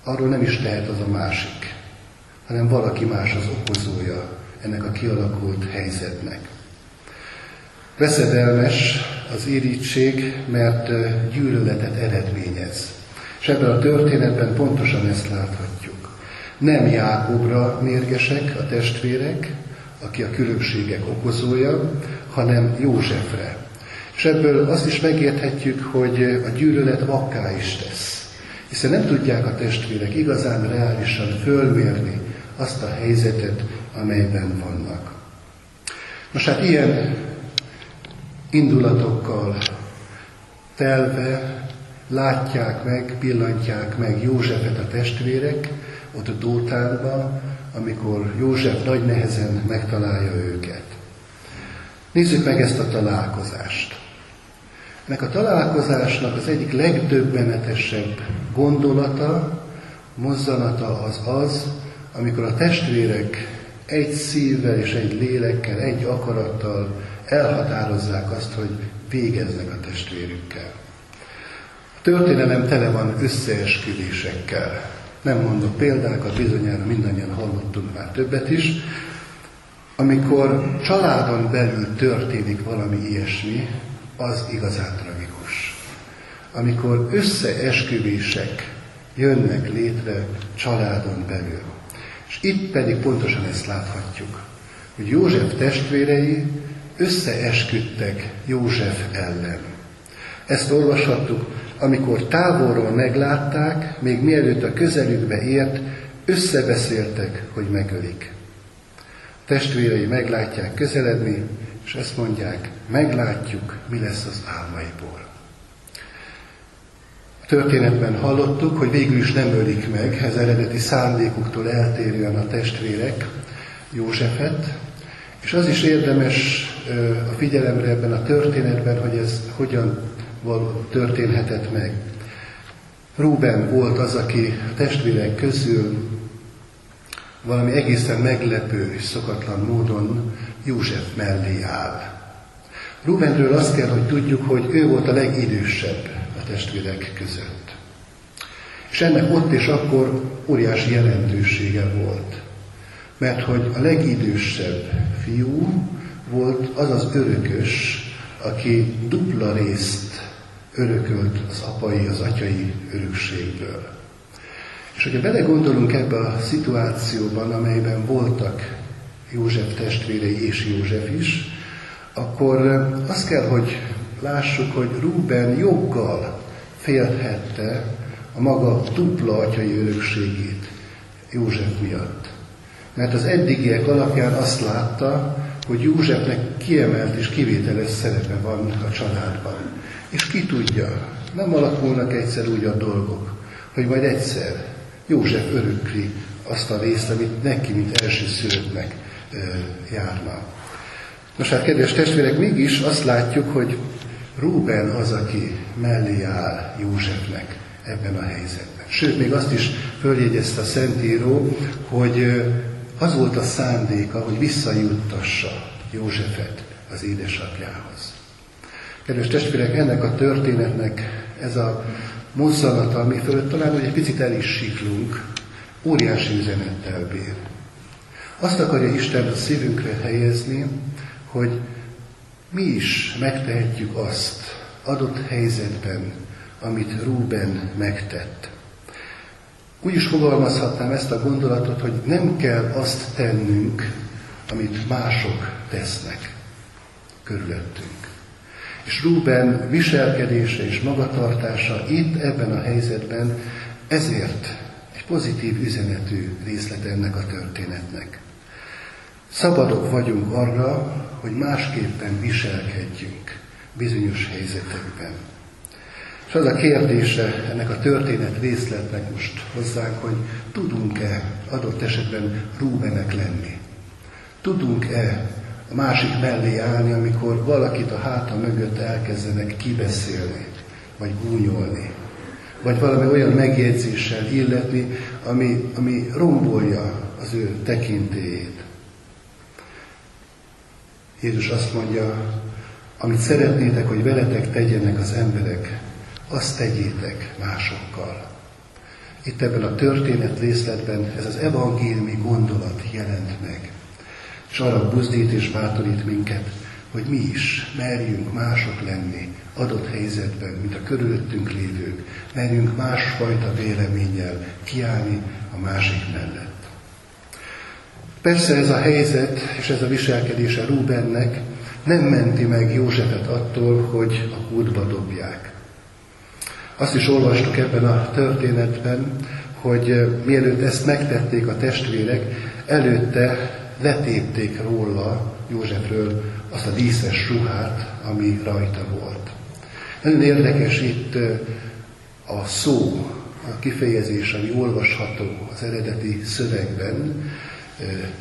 arról nem is tehet az a másik, hanem valaki más az okozója ennek a kialakult helyzetnek. Veszedelmes az irítség, mert gyűlöletet eredményez. És ebben a történetben pontosan ezt láthatjuk. Nem Jákobra mérgesek a testvérek, aki a különbségek okozója, hanem Józsefre. És ebből azt is megérthetjük, hogy a gyűlölet vakká is tesz. Hiszen nem tudják a testvérek igazán reálisan fölmérni azt a helyzetet, amelyben vannak. Most hát ilyen indulatokkal telve látják meg, pillantják meg Józsefet a testvérek, ott a Dótánban, amikor József nagy nehezen megtalálja őket. Nézzük meg ezt a találkozást. Ennek a találkozásnak az egyik legdöbbenetesebb gondolata, mozzanata az az, amikor a testvérek egy szívvel és egy lélekkel, egy akarattal elhatározzák azt, hogy végeznek a testvérükkel. Történelem tele van összeesküvésekkel. Nem mondok példákat, bizonyára mindannyian hallottunk már többet is. Amikor családon belül történik valami ilyesmi, az igazán tragikus. Amikor összeesküvések jönnek létre családon belül. És itt pedig pontosan ezt láthatjuk, hogy József testvérei összeesküdtek József ellen. Ezt olvashattuk, amikor távolról meglátták, még mielőtt a közelükbe ért, összebeszéltek, hogy megölik. A testvérei meglátják közeledni, és ezt mondják, meglátjuk, mi lesz az álmaiból. A történetben hallottuk, hogy végül is nem ölik meg, ez eredeti szándékuktól eltérően a testvérek Józsefet, és az is érdemes a figyelemre ebben a történetben, hogy ez hogyan történhetett meg. Ruben volt az, aki a testvérek közül valami egészen meglepő és szokatlan módon József mellé áll. Rubenről azt kell, hogy tudjuk, hogy ő volt a legidősebb a testvérek között. És ennek ott és akkor óriási jelentősége volt. Mert hogy a legidősebb fiú volt az az örökös, aki dupla részt örökölt az apai, az atyai örökségből. És hogyha belegondolunk ebbe a szituációban, amelyben voltak József testvérei és József is, akkor azt kell, hogy lássuk, hogy Ruben joggal félhette a maga dupla atyai örökségét József miatt. Mert az eddigiek alapján azt látta, hogy Józsefnek kiemelt és kivételes szerepe van a családban. És ki tudja, nem alakulnak egyszer úgy a dolgok, hogy majd egyszer József örökli azt a részt, amit neki, mint elsőszülöttnek járna. Nos hát, kedves testvérek, mégis azt látjuk, hogy Rúben az, aki mellé áll Józsefnek ebben a helyzetben. Sőt, még azt is följegyezte a Szentíró, hogy az volt a szándéka, hogy visszajuttassa Józsefet az édesapjához. Kedves testvérek, ennek a történetnek ez a mozzanata, ami fölött talán hogy egy picit el is siklunk, óriási üzenettel bír. Azt akarja Isten a szívünkre helyezni, hogy mi is megtehetjük azt adott helyzetben, amit Rúben megtett. Úgy is fogalmazhatnám ezt a gondolatot, hogy nem kell azt tennünk, amit mások tesznek körülöttünk. És Rúben viselkedése és magatartása itt, ebben a helyzetben ezért egy pozitív üzenetű részlet ennek a történetnek. Szabadok vagyunk arra, hogy másképpen viselkedjünk bizonyos helyzetekben. És az a kérdése ennek a történet részletnek most hozzánk, hogy tudunk-e adott esetben Rúbenek lenni? Tudunk-e a másik mellé állni, amikor valakit a háta mögött elkezdenek kibeszélni, vagy gúnyolni, vagy valami olyan megjegyzéssel illetni, ami, ami rombolja az ő tekintélyét. Jézus azt mondja, amit szeretnétek, hogy veletek tegyenek az emberek, azt tegyétek másokkal. Itt ebben a történet részletben ez az evangéliumi gondolat jelent meg. És arra buzdít és bátorít minket, hogy mi is merjünk mások lenni adott helyzetben, mint a körülöttünk lévők, merjünk másfajta véleménnyel kiállni a másik mellett. Persze ez a helyzet és ez a viselkedése Rubennek nem menti meg Józsefet attól, hogy a kútba dobják. Azt is olvastuk ebben a történetben, hogy mielőtt ezt megtették a testvérek, előtte letépték róla, Józsefről azt a díszes ruhát, ami rajta volt. Nagyon érdekes itt a szó, a kifejezés, ami olvasható az eredeti szövegben,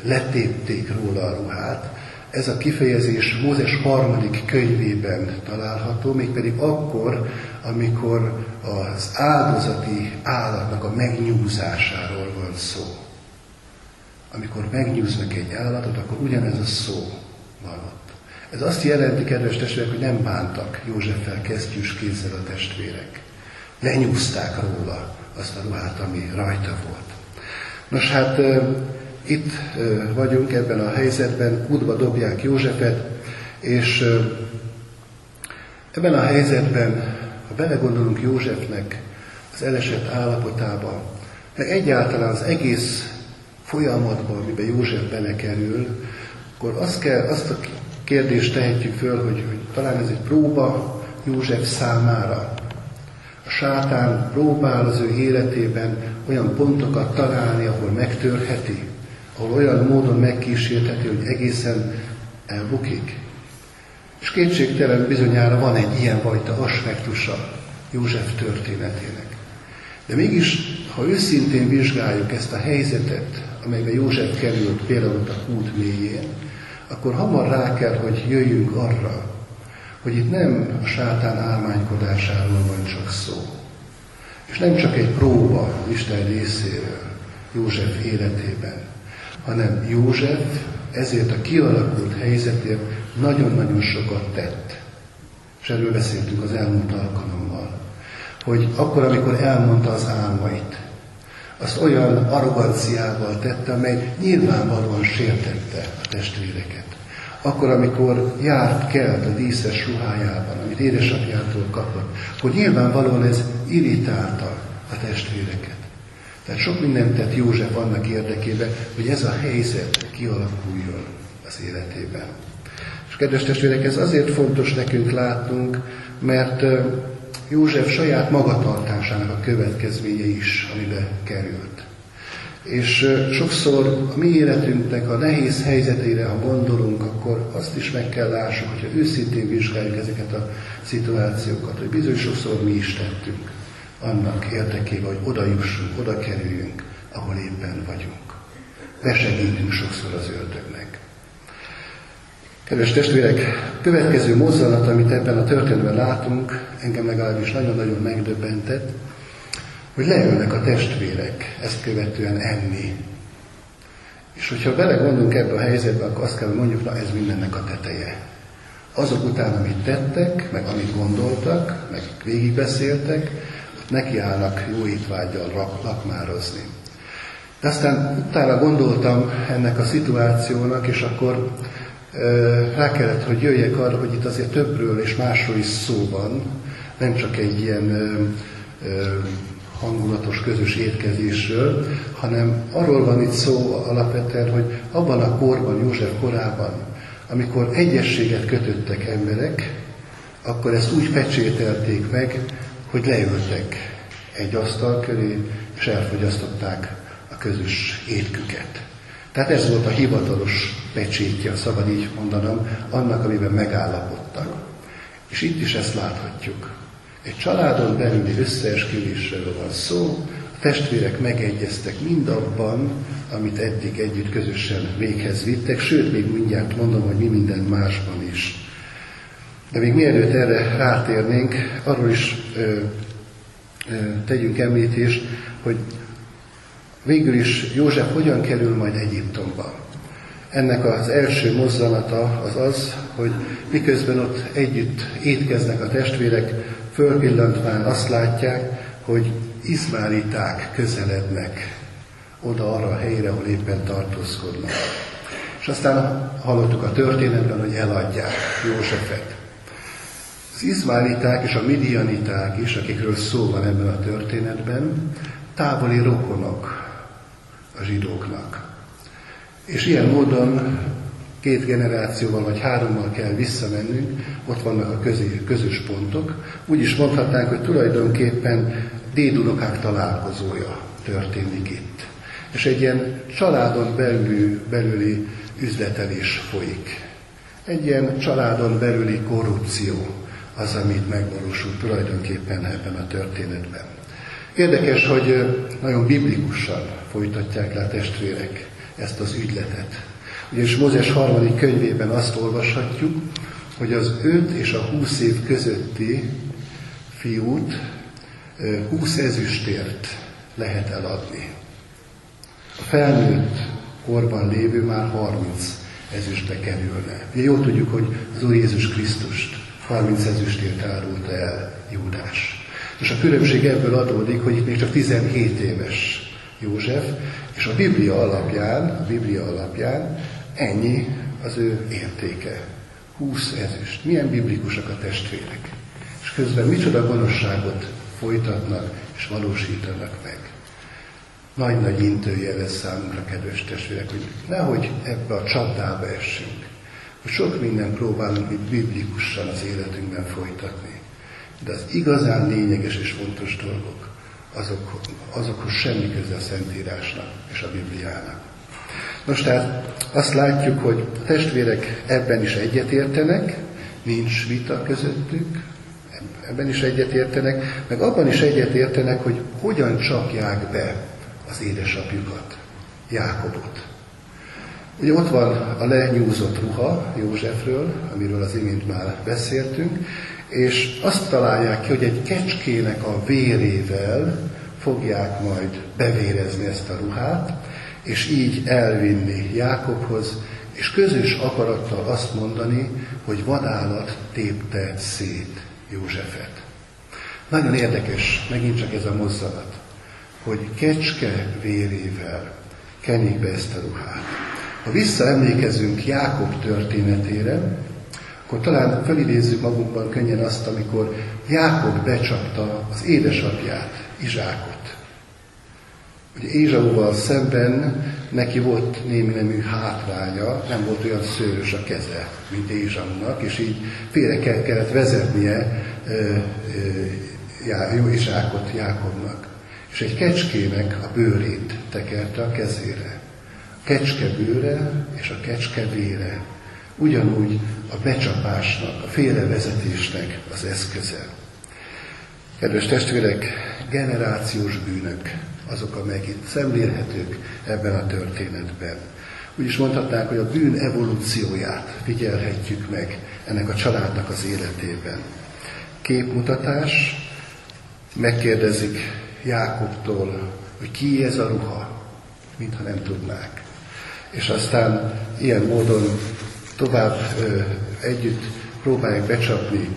letépték róla a ruhát. Ez a kifejezés Mózes harmadik könyvében található, mégpedig akkor, amikor az áldozati állatnak a megnyúzásáról van szó. Amikor megnyúznak egy állatot, akkor ugyanez a szó van ott. Ez azt jelenti, kedves testvérek, hogy nem bántak Józseffel kesztyűs kézzel a testvérek. Lenyúzták róla azt a ruhát, ami rajta volt. Nos hát itt vagyunk ebben a helyzetben, útba dobják Józsefet, és ebben a helyzetben, ha belegondolunk Józsefnek az elesett állapotába, meg egyáltalán az egész folyamatba, amiben József belekerül, akkor azt, kell, azt a kérdést tehetjük föl, hogy, hogy talán ez egy próba József számára. A sátán próbál az ő életében olyan pontokat találni, ahol megtörheti, ahol olyan módon megkísértheti, hogy egészen elbukik. És kétségtelen bizonyára van egy ilyen fajta aspektusa József történetének. De mégis, ha őszintén vizsgáljuk ezt a helyzetet, amelyben József került például a kút mélyén, akkor hamar rá kell, hogy jöjjünk arra, hogy itt nem a sátán álmánykodásáról van csak szó. És nem csak egy próba Isten részéről József életében, hanem József ezért a kialakult helyzetért nagyon-nagyon sokat tett. És erről beszéltünk az elmúlt alkalommal. Hogy akkor, amikor elmondta az álmait, azt olyan arroganciával tette, amely nyilvánvalóan sértette a testvéreket. Akkor, amikor járt kelt a díszes ruhájában, amit édesapjától kapott, hogy nyilvánvalóan ez irritálta a testvéreket. Tehát sok mindent tett József annak érdekében, hogy ez a helyzet kialakuljon az életében. És kedves testvérek, ez azért fontos nekünk látnunk, mert József saját magatartásának a következménye is, amibe került. És sokszor a mi életünknek a nehéz helyzeteire, ha gondolunk, akkor azt is meg kell lássuk, hogyha őszintén vizsgáljuk ezeket a szituációkat, hogy bizony sokszor mi is tettünk annak érdekében, hogy oda jussunk, oda kerüljünk, ahol éppen vagyunk. Besegítünk sokszor az ördögnek. Kedves testvérek, következő mozzanat, amit ebben a történetben látunk, engem legalábbis nagyon-nagyon megdöbbentett, hogy leülnek a testvérek ezt követően enni. És hogyha belegondolunk ebbe a helyzetbe, akkor azt kell, hogy mondjuk, na ez mindennek a teteje. Azok után, amit tettek, meg amit gondoltak, meg végigbeszéltek, ott nekiállnak jó étvágyal lakmározni. De aztán utána gondoltam ennek a szituációnak, és akkor rá kellett, hogy jöjjek arra, hogy itt azért többről és másról is szó van, nem csak egy ilyen hangulatos közös étkezésről, hanem arról van itt szó alapvetően, hogy abban a korban, József korában, amikor egyességet kötöttek emberek, akkor ezt úgy pecsételték meg, hogy leültek egy asztal köré, és elfogyasztották a közös étküket. Tehát ez volt a hivatalos pecsétje, szabad így mondanom, annak, amiben megállapodtak. És itt is ezt láthatjuk. Egy családon belüli összeesküvésről van szó, a testvérek megegyeztek mindabban, amit eddig együtt közösen véghez vittek, sőt, még mindjárt mondom, hogy mi minden másban is. De még mielőtt erre rátérnénk, arról is ö, ö, tegyünk említést, hogy végül is József hogyan kerül majd Egyiptomba. Ennek az első mozzanata az az, hogy miközben ott együtt étkeznek a testvérek, fölpillantván azt látják, hogy izmáliták közelednek oda arra a helyre, ahol éppen tartózkodnak. És aztán hallottuk a történetben, hogy eladják Józsefet. Az izmáliták és a midianiták is, akikről szó van ebben a történetben, távoli rokonok a zsidóknak. És ilyen módon két generációval vagy hárommal kell visszamennünk, ott vannak a közé, közös pontok. Úgy is mondhatnánk, hogy tulajdonképpen dédunokák találkozója történik itt. És egy ilyen családon belül, belüli üzletelés folyik. Egy ilyen családon belüli korrupció az, amit megvalósul tulajdonképpen ebben a történetben. Érdekes, hogy nagyon biblikusan folytatják le a testvérek ezt az ügyletet. Ugyanis Mózes harmadik könyvében azt olvashatjuk, hogy az 5 és a 20 év közötti fiút 20 ezüstért lehet eladni. A felnőtt korban lévő már 30 ezüstbe kerülne. Ugye jól tudjuk, hogy az Úr Jézus Krisztust 30 ezüstért árulta el Júdás. És a különbség ebből adódik, hogy itt még csak 17 éves József, és a Biblia alapján, a Biblia alapján ennyi az ő értéke. 20 ezüst. Milyen biblikusak a testvérek. És közben micsoda gonoszságot folytatnak és valósítanak meg. nagy-nagy intője lesz számunkra, kedves testvérek, hogy nehogy ebbe a csapdába essünk. Hogy sok minden próbálunk itt biblikusan az életünkben folytatni. De az igazán lényeges és fontos dolgok, azok, azokhoz semmi köze a Szentírásnak és a Bibliának. Nos, tehát azt látjuk, hogy a testvérek ebben is egyetértenek, nincs vita közöttük, ebben is egyetértenek, meg abban is egyetértenek, hogy hogyan csapják be az édesapjukat, Jákobot. Ugye ott van a lenyúzott ruha Józsefről, amiről az imént már beszéltünk, és azt találják ki, hogy egy kecskének a vérével fogják majd bevérezni ezt a ruhát, és így elvinni Jákobhoz, és közös akarattal azt mondani, hogy vadállat tépte szét Józsefet. Nagyon érdekes megint csak ez a mozzanat, hogy kecske vérével kenik be ezt a ruhát. Ha visszaemlékezünk Jákob történetére, akkor talán felidézzük magunkban könnyen azt, amikor Jákob becsapta az édesapját, Izsákot. Ugye Ézsauval szemben neki volt némi nemű hátránya, nem volt olyan szőrös a keze, mint Ézsaunak, és így félre kellett vezetnie jó Izsákot Jákobnak. És egy kecskének a bőrét tekerte a kezére. A kecske bőre és a kecske vére ugyanúgy a becsapásnak, a félrevezetésnek az eszköze. Kedves testvérek, generációs bűnök azok, amelyek itt szemlélhetők ebben a történetben. Úgy is mondhatnánk, hogy a bűn evolúcióját figyelhetjük meg ennek a családnak az életében. Képmutatás, megkérdezik Jákobtól, hogy ki ez a ruha, mintha nem tudnák. És aztán ilyen módon tovább együtt próbálják becsapni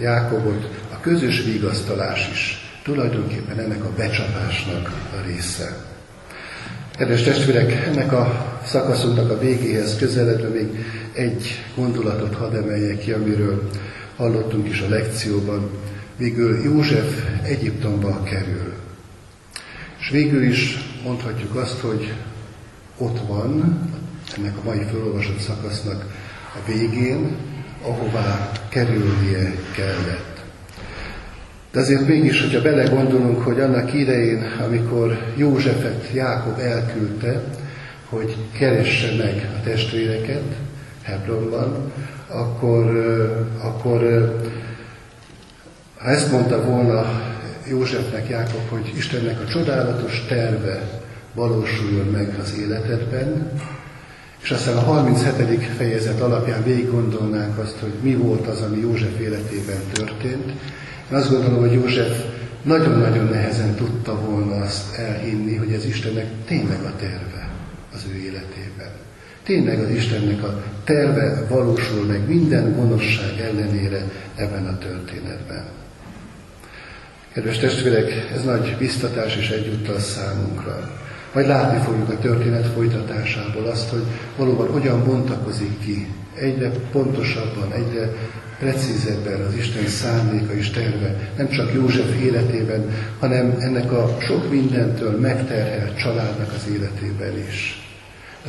Jákobot. A közös vigasztalás is tulajdonképpen ennek a becsapásnak a része. Kedves testvérek, ennek a szakaszunknak a végéhez közeledve még egy gondolatot hadd emeljek ki, amiről hallottunk is a lekcióban. Végül József Egyiptomba kerül. És végül is mondhatjuk azt, hogy ott van, ennek a mai felolvasott szakasznak a végén, ahová kerülnie kellett. De azért mégis, hogyha belegondolunk, hogy annak idején, amikor Józsefet Jákob elküldte, hogy keresse meg a testvéreket Hebronban, akkor, akkor ha ezt mondta volna Józsefnek Jákob, hogy Istennek a csodálatos terve valósuljon meg az életedben, és aztán a 37. fejezet alapján végig gondolnánk azt, hogy mi volt az, ami József életében történt, én azt gondolom, hogy József nagyon-nagyon nehezen tudta volna azt elhinni, hogy ez Istennek tényleg a terve az ő életében. Tényleg az Istennek a terve valósul meg minden gonoszság ellenére ebben a történetben. Kedves testvérek, ez nagy biztatás és egyúttal számunkra. Majd látni fogjuk a történet folytatásából azt, hogy valóban hogyan bontakozik ki egyre pontosabban, egyre precízebben az Isten szándéka és terve, nem csak József életében, hanem ennek a sok mindentől megterhelt családnak az életében is,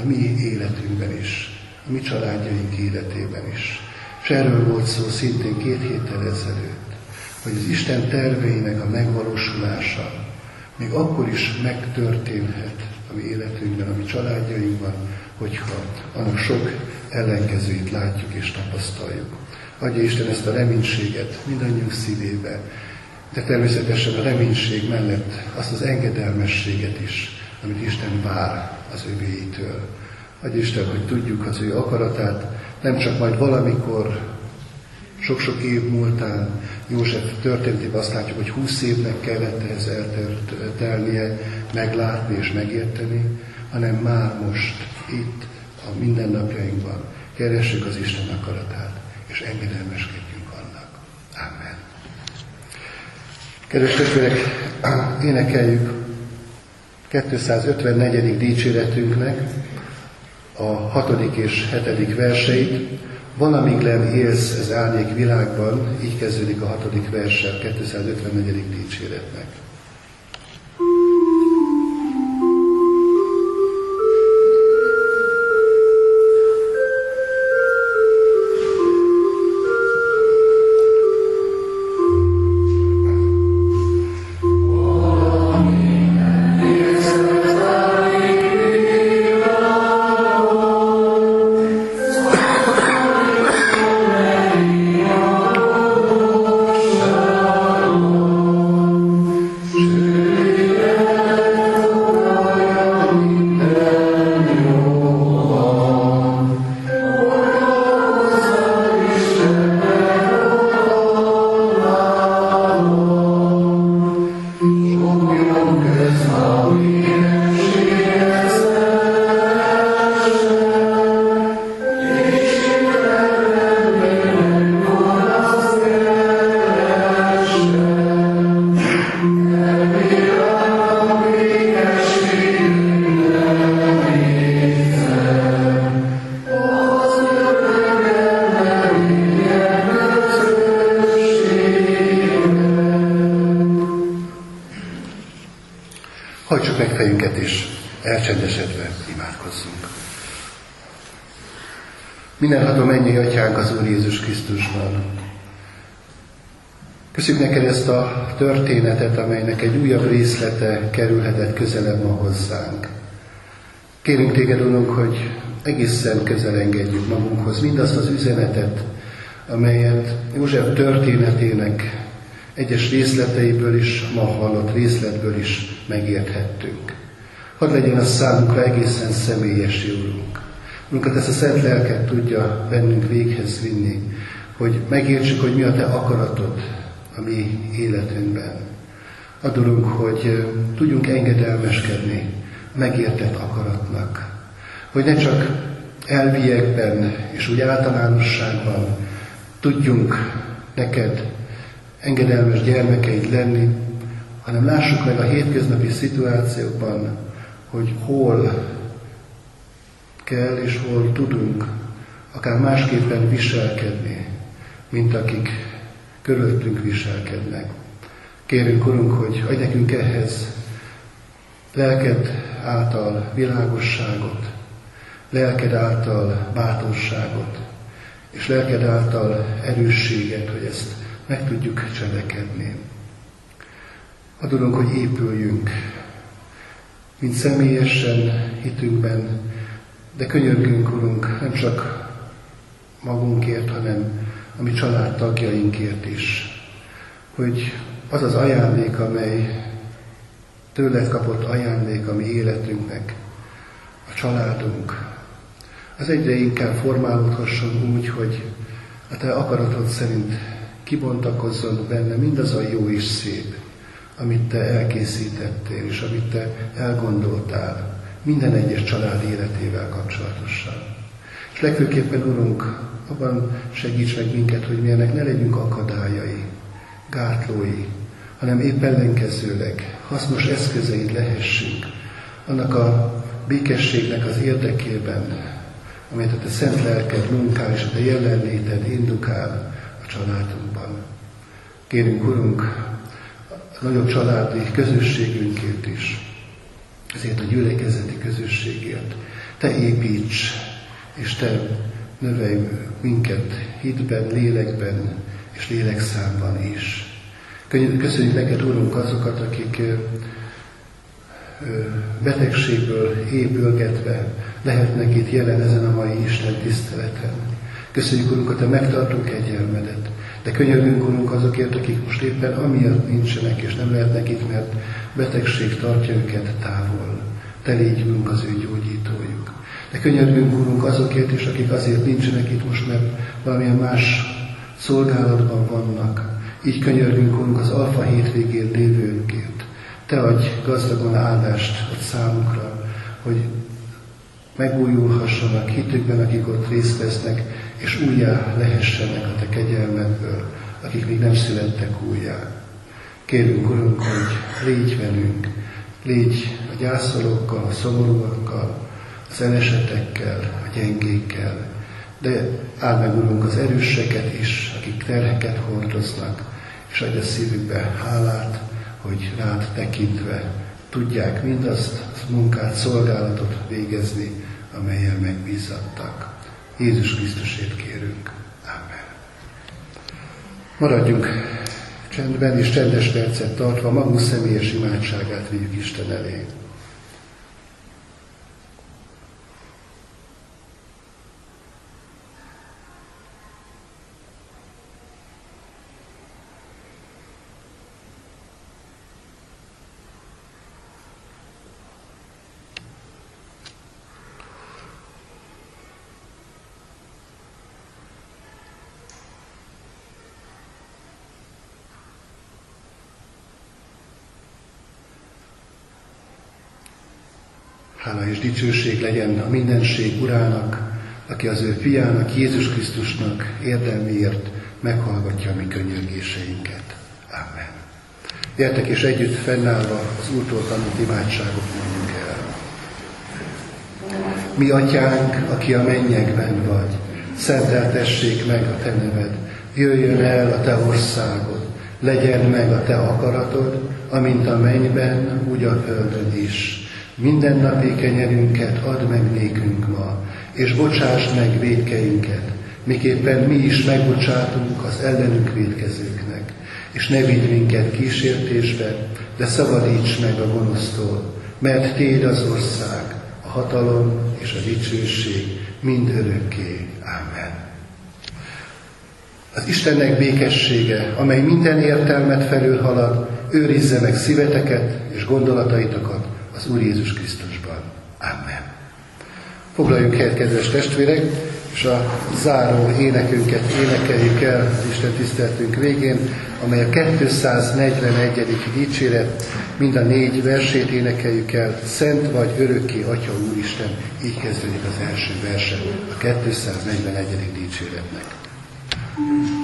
a mi életünkben is, a mi családjaink életében is. És erről volt szó szintén két héttel ezelőtt, hogy az Isten terveinek a megvalósulása még akkor is megtörténhet a mi életünkben, a mi családjainkban, hogyha annak sok ellenkezőit látjuk és tapasztaljuk. Adja Isten ezt a reménységet mindannyiunk szívébe, de természetesen a reménység mellett azt az engedelmességet is, amit Isten vár az övéitől. Adja Isten, hogy tudjuk az ő akaratát, nem csak majd valamikor, sok-sok év múltán, József történetében azt látjuk, hogy húsz évnek kellett ehhez eltelnie, meglátni és megérteni, hanem már most, itt, a mindennapjainkban keressük az Isten akaratát és engedelmeskedjünk annak. Amen. Kedves testvérek, énekeljük 254. dicséretünknek a hatodik és hetedik verseit. Valamíg len élsz ez árnyék világban, így kezdődik a hatodik verse 254. dicséretnek. Mennyi atyánk az Úr Jézus Krisztusban. Köszönjük neked ezt a történetet, amelynek egy újabb részlete kerülhetett közelebb ma hozzánk. Kérünk téged, Urunk, hogy egészen közel engedjük magunkhoz mindazt az üzenetet, amelyet József történetének egyes részleteiből is, ma hallott részletből is megérthettünk. Hadd legyen a számunkra egészen személyes, Úrunk Urunkat ezt a szent lelket tudja bennünk véghez vinni, hogy megértsük, hogy mi a Te akaratod a mi életünkben. Adulunk, hogy tudjunk engedelmeskedni megértett akaratnak. Hogy ne csak elviekben és úgy általánosságban tudjunk neked engedelmes gyermekeid lenni, hanem lássuk meg a hétköznapi szituációkban, hogy hol kell és hol tudunk akár másképpen viselkedni, mint akik körülöttünk viselkednek. Kérünk, Urunk, hogy adj nekünk ehhez lelked által világosságot, lelked által bátorságot, és lelked által erősséget, hogy ezt meg tudjuk cselekedni. Adulunk, hogy épüljünk, mint személyesen hitünkben, de könyörgünk, Urunk, nem csak magunkért, hanem a mi családtagjainkért is, hogy az az ajándék, amely tőled kapott ajándék a mi életünknek, a családunk, az egyre inkább formálódhasson úgy, hogy a te akaratod szerint kibontakozzon benne mindaz a jó és szép, amit te elkészítettél, és amit te elgondoltál, minden egyes család életével kapcsolatosan. És legfőképpen, Urunk, abban segíts meg minket, hogy mi ennek ne legyünk akadályai, gátlói, hanem épp ellenkezőleg hasznos eszközeid lehessünk annak a békességnek az érdekében, amelyet a te szent lelked munkál és a te jelenléted indukál a családunkban. Kérünk, Urunk, a nagyobb családi közösségünkért is, ezért a gyülekezeti közösségért. Te építs, és Te növelj minket hitben, lélekben és lélekszámban is. Köszönjük neked, Úrunk, azokat, akik betegségből épülgetve lehetnek itt jelen ezen a mai Isten tiszteleten. Köszönjük, Urunk, hogy Te megtartunk egyelmedet. De könyörgünk, Urunk, azokért, akik most éppen amiatt nincsenek és nem lehetnek itt, mert betegség tartja őket távol. Te légy, Urunk, az ő gyógyítójuk. De könyörgünk, Urunk, azokért is, akik azért nincsenek itt most, mert valamilyen más szolgálatban vannak. Így könyörgünk, Urunk, az Alfa hétvégén lévőnkért. Te adj gazdagon áldást a számunkra, hogy megújulhassanak hitükben, akik ott részt vesznek, és újjá lehessenek a Te kegyelmedből, akik még nem születtek újjá. Kérünk, Urunk, hogy légy velünk, légy a gyászolókkal, a szomorúakkal, az elesetekkel, a gyengékkel, de áld meg, Urunk, az erőseket is, akik terheket hordoznak, és adj a szívükbe hálát, hogy rád tekintve tudják mindazt a munkát, szolgálatot végezni, amelyen megbízattak. Jézus Krisztusért kérünk. Amen. Maradjunk csendben és csendes percet tartva magunk személyes imádságát vigyük Isten elé. Hála és dicsőség legyen a mindenség urának, aki az ő fiának, Jézus Krisztusnak érdemért meghallgatja a mi könyörgéseinket. Amen. Gyertek és együtt fennállva az Úrtól tanult imádságot mondjuk el. Mi atyánk, aki a mennyekben vagy, szenteltessék meg a te neved, jöjjön el a te országod, legyen meg a te akaratod, amint a mennyben, úgy a földön is. Minden napi kenyerünket add meg nékünk ma, és bocsáss meg védkeinket, miképpen mi is megbocsátunk az ellenünk védkezőknek. És ne vidd minket kísértésbe, de szabadíts meg a gonosztól, mert Téd az ország, a hatalom és a dicsőség mind örökké. Amen. Az Istennek békessége, amely minden értelmet felülhalad, őrizze meg szíveteket és gondolataitokat az Úr Jézus Krisztusban. Amen. Foglaljunk helyet, kedves testvérek, és a záró énekünket énekeljük el Isten tiszteltünk végén, amely a 241. dicséret, mind a négy versét énekeljük el, Szent vagy örökké, Atya Úristen, így kezdődik az első verse a 241. dicséretnek. Mindenkinek